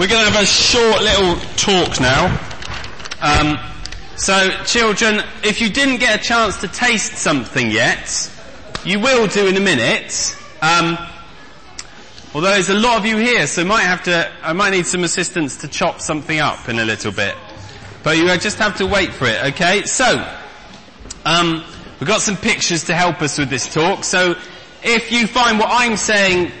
We're going to have a short little talk now. Um, so, children, if you didn't get a chance to taste something yet, you will do in a minute. Um, although there's a lot of you here, so might have to, I might need some assistance to chop something up in a little bit. But you just have to wait for it, okay? So, um, we've got some pictures to help us with this talk. So, if you find what I'm saying,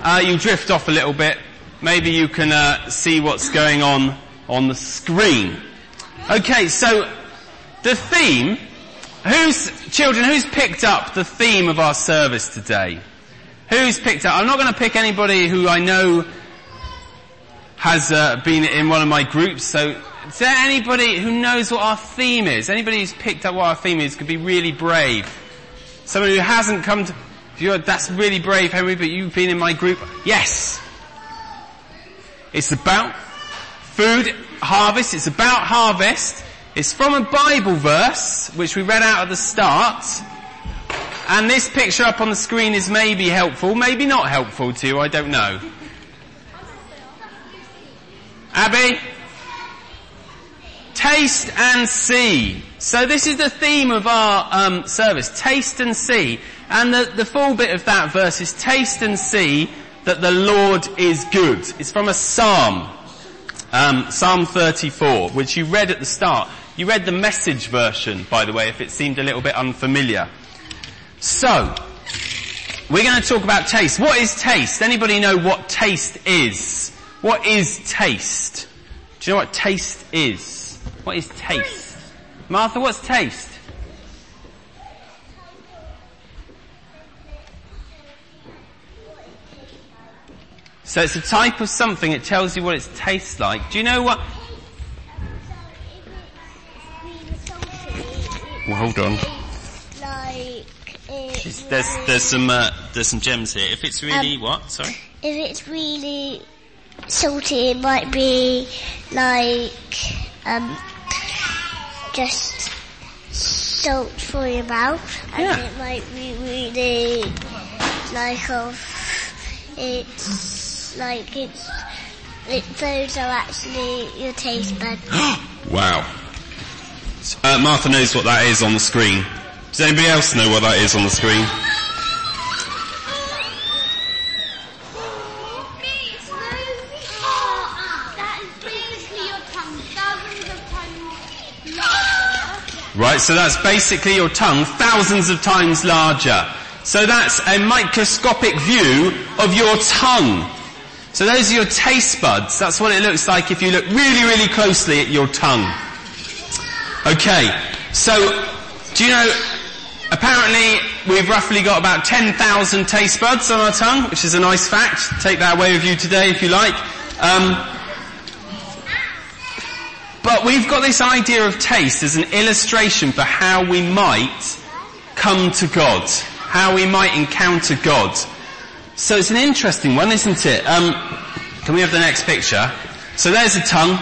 uh, you drift off a little bit, maybe you can uh, see what's going on on the screen. Okay, so the theme, who's, children, who's picked up the theme of our service today? Who's picked up? I'm not going to pick anybody who I know has uh, been in one of my groups, so is there anybody who knows what our theme is? Anybody who's picked up what our theme is could be really brave. Someone who hasn't come to, that's really brave, Henry, but you've been in my group. Yes. It's about food harvest. It's about harvest. It's from a Bible verse, which we read out at the start. And this picture up on the screen is maybe helpful, maybe not helpful to you, I don't know. Abby? Taste and see. So this is the theme of our um, service, taste and see. And the, the full bit of that verse is taste and see that the Lord is good. It's from a psalm, um, Psalm 34, which you read at the start. You read the message version, by the way, if it seemed a little bit unfamiliar. So, we're going to talk about taste. What is taste? Anybody know what taste is? What is taste? Do you know what taste is? What is taste? Martha, what's taste? So it's a type of something, it tells you what it tastes like. Do you know what? Well, hold on. Like it's There's, there's some, uh, there's some gems here. If it's really, Um, what? Sorry? if it's really salty, it might be like um just salt for your mouth, and Yeah. it might be really like of it's like it's it, those are actually your taste buds. Wow. Uh, Martha knows what that is on the screen. Does anybody else know what that is on the screen? Right, so that's basically your tongue thousands of times larger. So that's a microscopic view of your tongue. So those are your taste buds. That's what it looks like if you look really, really closely at your tongue. Okay, so do you know, apparently we've roughly got about 10,000 taste buds on our tongue, which is a nice fact. Take that away with you today if you like. Um, but we've got this idea of taste as an illustration for how we might come to God, how we might encounter God. So it's an interesting one, isn't it? Um, can we have the next picture? So there's a tongue,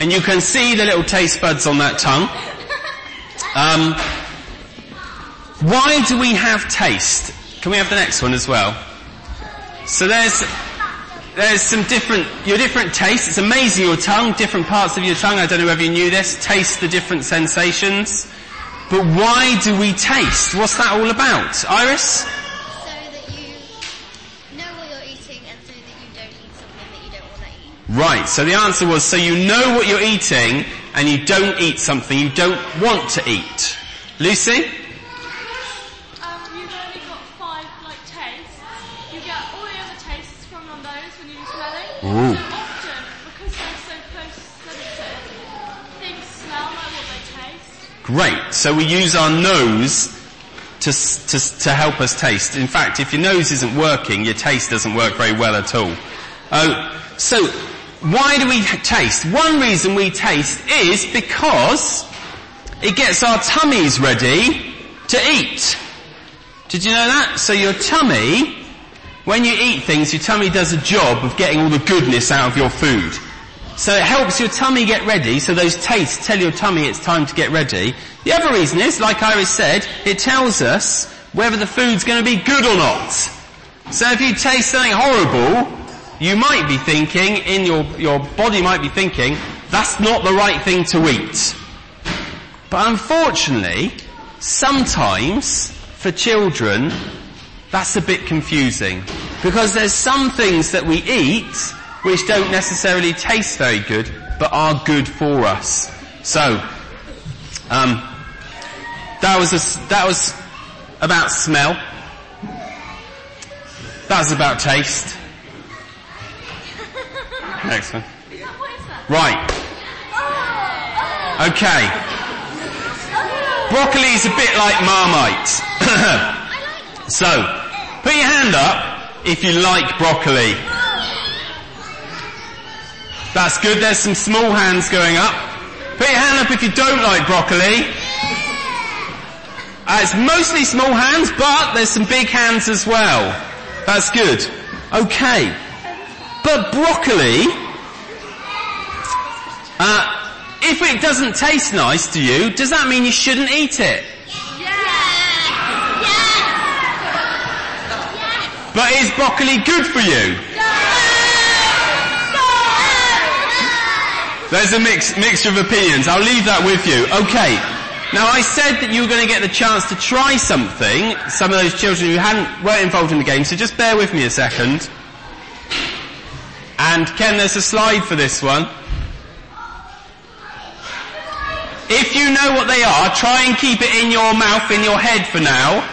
and you can see the little taste buds on that tongue. Um, why do we have taste? Can we have the next one as well? So there's there's some different, your different tastes. It's amazing your tongue, different parts of your tongue. I don't know whether you knew this. Taste the different sensations. But why do we taste? What's that all about? Iris? Right, so the answer was, so you know what you're eating and you don't eat something you don't want to eat. Lucy? Um, you've only got five like tastes. You get all the other tastes from your when you smell it. Ooh. So often, because they're so close sensitive, things smell like what they taste. Great. So we use our nose to, to, to help us taste. In fact, if your nose isn't working, your taste doesn't work very well at all. Oh, so why do we taste? One reason we taste is because it gets our tummies ready to eat. Did you know that? So your tummy, when you eat things, your tummy does a job of getting all the goodness out of your food. So it helps your tummy get ready, so those tastes tell your tummy it's time to get ready. The other reason is, like Iris said, it tells us whether the food's going to be good or not. So if you taste something horrible, you might be thinking, in your, your body might be thinking, that's not the right thing to eat. But unfortunately, sometimes, for children, that's a bit confusing. Because there's some things that we eat which don't necessarily taste very good, but are good for us. So, um, that was a, that was about smell. That was about taste. Next one. Right. Okay. Broccoli is a bit like Marmite. so, put your hand up if you like broccoli. That's good. There's some small hands going up. Put your hand up if you don't like broccoli. Uh, it's mostly small hands, but there's some big hands as well. That's good. Okay. But broccoli, uh, if it doesn't taste nice to you, does that mean you shouldn't eat it? Yes Yes. yes. But is broccoli good for you? There's a mix, mixture of opinions. I'll leave that with you. Okay. Now I said that you were going to get the chance to try something, some of those children who hadn't, weren't involved in the game, so just bear with me a second. And Ken, there's a slide for this one. If you know what they are, try and keep it in your mouth, in your head for now.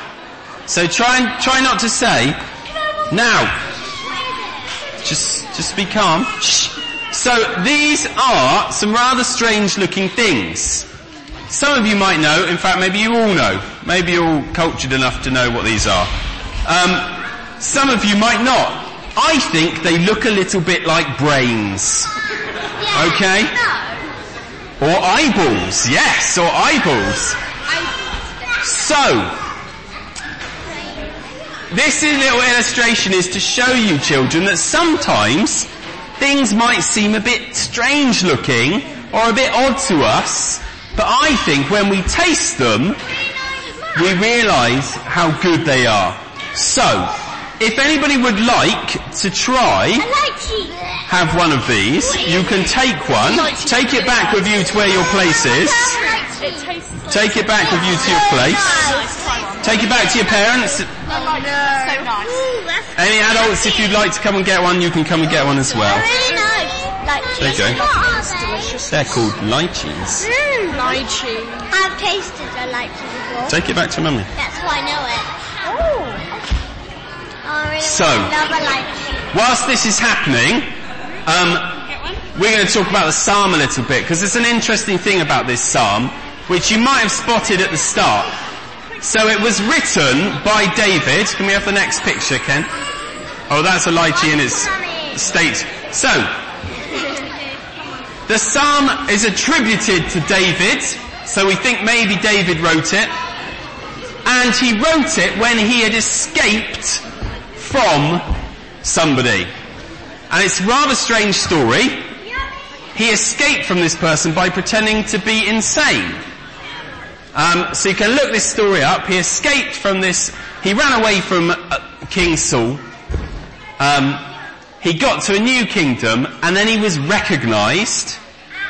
So try and, try not to say. Now, just, just be calm. Shh. So these are some rather strange looking things. Some of you might know, in fact maybe you all know. Maybe you're all cultured enough to know what these are. Um, some of you might not. I think they look a little bit like brains. Okay? Or eyeballs, yes, or eyeballs. So, this little illustration is to show you children that sometimes things might seem a bit strange looking or a bit odd to us, but I think when we taste them, we realise how good they are. So, if anybody would like to try have one of these, you can take one, take it back with you to where your place is, It tastes so take it back with you to your place, nice. Try one. take it back to your parents. I like it. So nice. Any adults, if you'd like to come and get one, you can come and get one as well. Really nice. Like There you go. They? They're called lychees. Mm. Lychee. I've tasted a lychee before. Take it back to mummy. That's why I know it. Oh. So-. Whilst this is happening, um, we're going to talk about the psalm a little bit because there's an interesting thing about this psalm which you might have spotted at the start. So it was written by David. Can we have the next picture, Ken? Oh, that's Elijah in his state. So, the psalm is attributed to David, so we think maybe David wrote it. And he wrote it when he had escaped from somebody. And it's a rather strange story. He escaped from this person by pretending to be insane. Um, so you can look this story up. He escaped from this. He ran away from uh, King Saul. Um, he got to a new kingdom, and then he was recognised.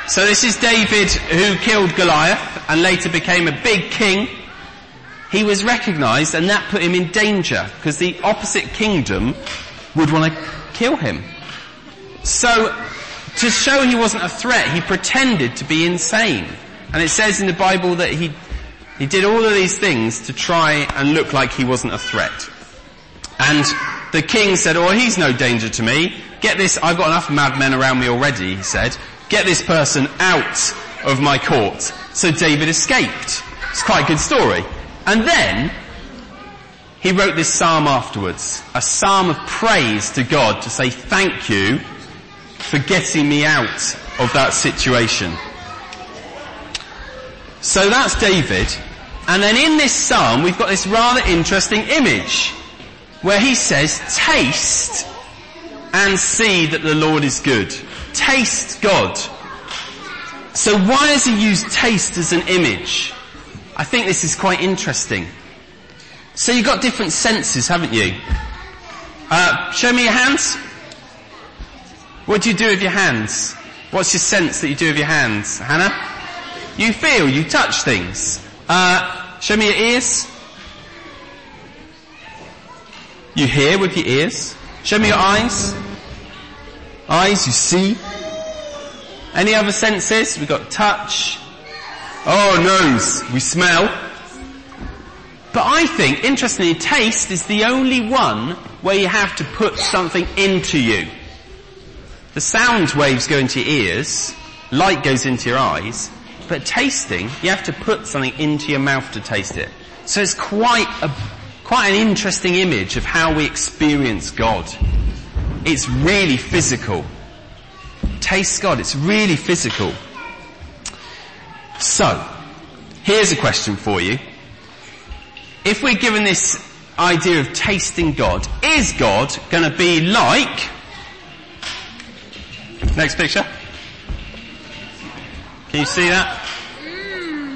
So this is David who killed Goliath and later became a big king. He was recognised, and that put him in danger because the opposite kingdom would want to kill him. So, to show he wasn't a threat, he pretended to be insane. And it says in the Bible that he, he did all of these things to try and look like he wasn't a threat. And the king said, oh, he's no danger to me. Get this, I've got enough madmen around me already, he said. Get this person out of my court. So David escaped. It's quite a good story. And then, he wrote this psalm afterwards. A psalm of praise to God to say thank you for getting me out of that situation. So that's David. And then in this psalm, we've got this rather interesting image where he says, taste and see that the Lord is good. Taste God. So why does he use taste as an image? I think this is quite interesting. So you've got different senses, haven't you? Uh, show me your hands. What do you do with your hands? What's your sense that you do with your hands? Hannah? You feel, you touch things. Uh, show me your ears. You hear with your ears. Show me your eyes. Eyes, you see. Any other senses? We've got touch. Oh, nose, we smell. But I think, interestingly, taste is the only one where you have to put something into you. The sound waves go into your ears, light goes into your eyes, but tasting, you have to put something into your mouth to taste it. So it's quite a, quite an interesting image of how we experience God. It's really physical. Taste God, it's really physical. So, here's a question for you. If we're given this idea of tasting God, is God going to be like Next picture. Can you see that?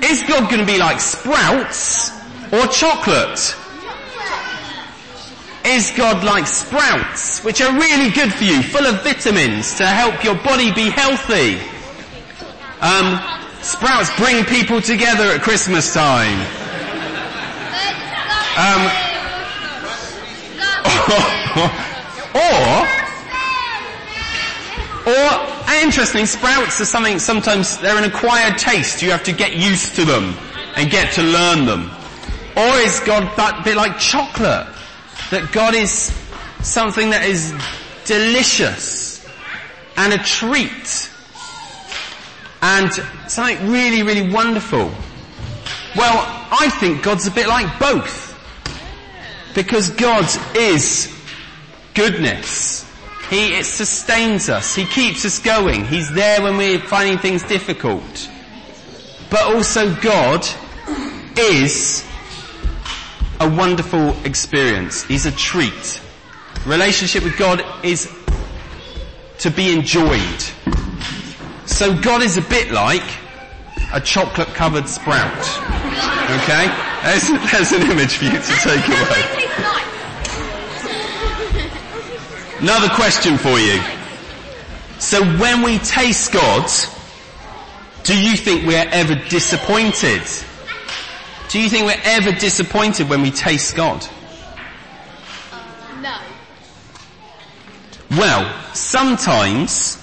Is God going to be like sprouts or chocolate? Is God like sprouts, which are really good for you, full of vitamins to help your body be healthy? Um, sprouts bring people together at Christmas time. Um, or or, interesting, sprouts are something, sometimes they're an acquired taste. You have to get used to them and get to learn them. Or is God a bit like chocolate? That God is something that is delicious and a treat and something really, really wonderful. Well, I think God's a bit like both. Because God is goodness he it sustains us. He keeps us going. He's there when we're finding things difficult. But also God is a wonderful experience. He's a treat. Relationship with God is to be enjoyed. So God is a bit like a chocolate covered sprout. Okay? There's, there's an image for you to take away. Another question for you. So when we taste God, do you think we're ever disappointed? Do you think we're ever disappointed when we taste God? No. Well, sometimes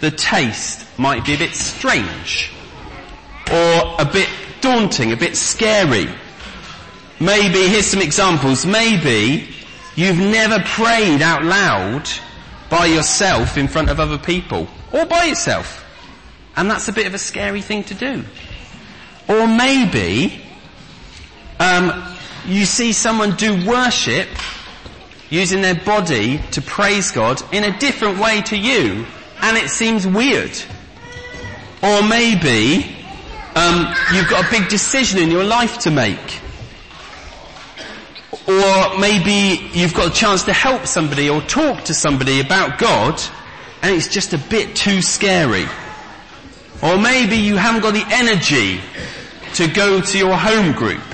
the taste might be a bit strange or a bit daunting, a bit scary. Maybe, here's some examples, maybe You've never prayed out loud by yourself in front of other people or by yourself. And that's a bit of a scary thing to do. Or maybe um, you see someone do worship using their body to praise God in a different way to you and it seems weird. Or maybe um, you've got a big decision in your life to make or maybe you've got a chance to help somebody or talk to somebody about God and it's just a bit too scary. Or maybe you haven't got the energy to go to your home group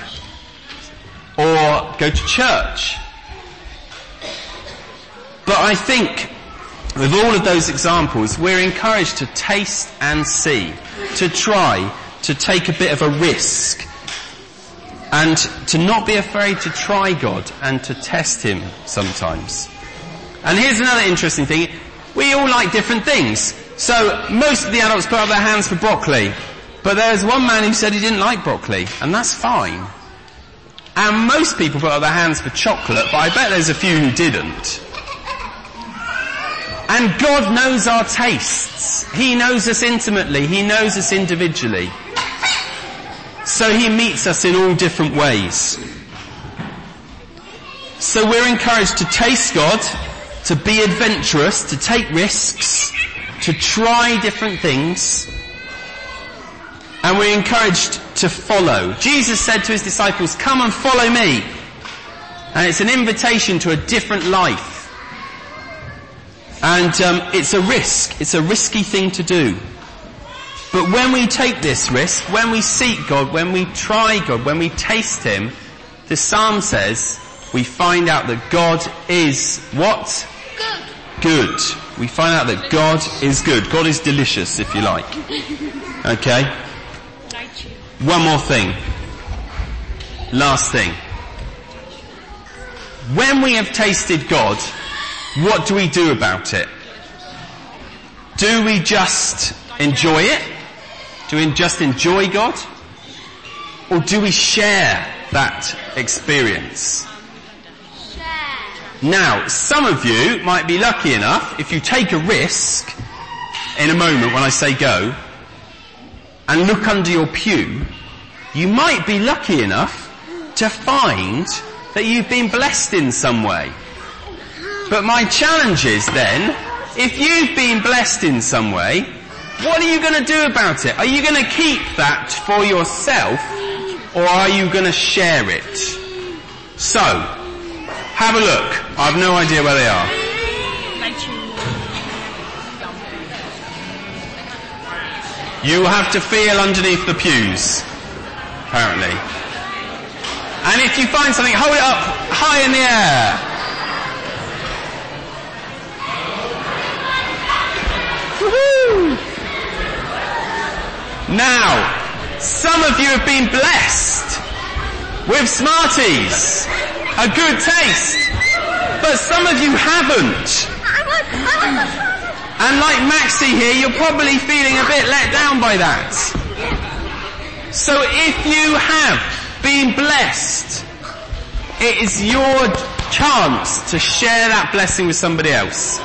or go to church. But I think with all of those examples, we're encouraged to taste and see, to try, to take a bit of a risk, and to not be afraid to try God and to test Him sometimes. And here's another interesting thing. We all like different things. So most of the adults put up their hands for broccoli. But there's one man who said he didn't like broccoli. And that's fine. And most people put up their hands for chocolate, but I bet there's a few who didn't. And God knows our tastes. He knows us intimately. He knows us individually. So he meets us in all different ways. So we're encouraged to taste God, to be adventurous, to take risks, to try different things, and we're encouraged to follow. Jesus said to his disciples, come and follow me. And it's an invitation to a different life. And um, it's a risk. It's a risky thing to do. But when we take this risk, when we seek God, when we try God, when we taste Him, the Psalm says, we find out that God is what? Good. Good. we find out that God is good. God is delicious, if you like. Okay? One more thing. Last thing. When we have tasted God, what do we do about it? Do we just enjoy it? Do we just enjoy God? Or do we share that experience? Now, some of you might be lucky enough, if you take a risk in a moment when I say go, and look under your pew, you might be lucky enough to find that you've been blessed in some way. But my challenge is then, if you've been blessed in some way, what are you going to do about it? Are you going to keep that for yourself or are you going to share it? So, have a look. I have no idea where they are. You will have to feel underneath the pews, apparently. And if you find something, hold it up high in the air. Now, some of you have been blessed with Smarties, a good taste, but some of you haven't. And like Maxie here, you're probably feeling a bit let down by that. So if you have been blessed, it is your chance to share that blessing with somebody else.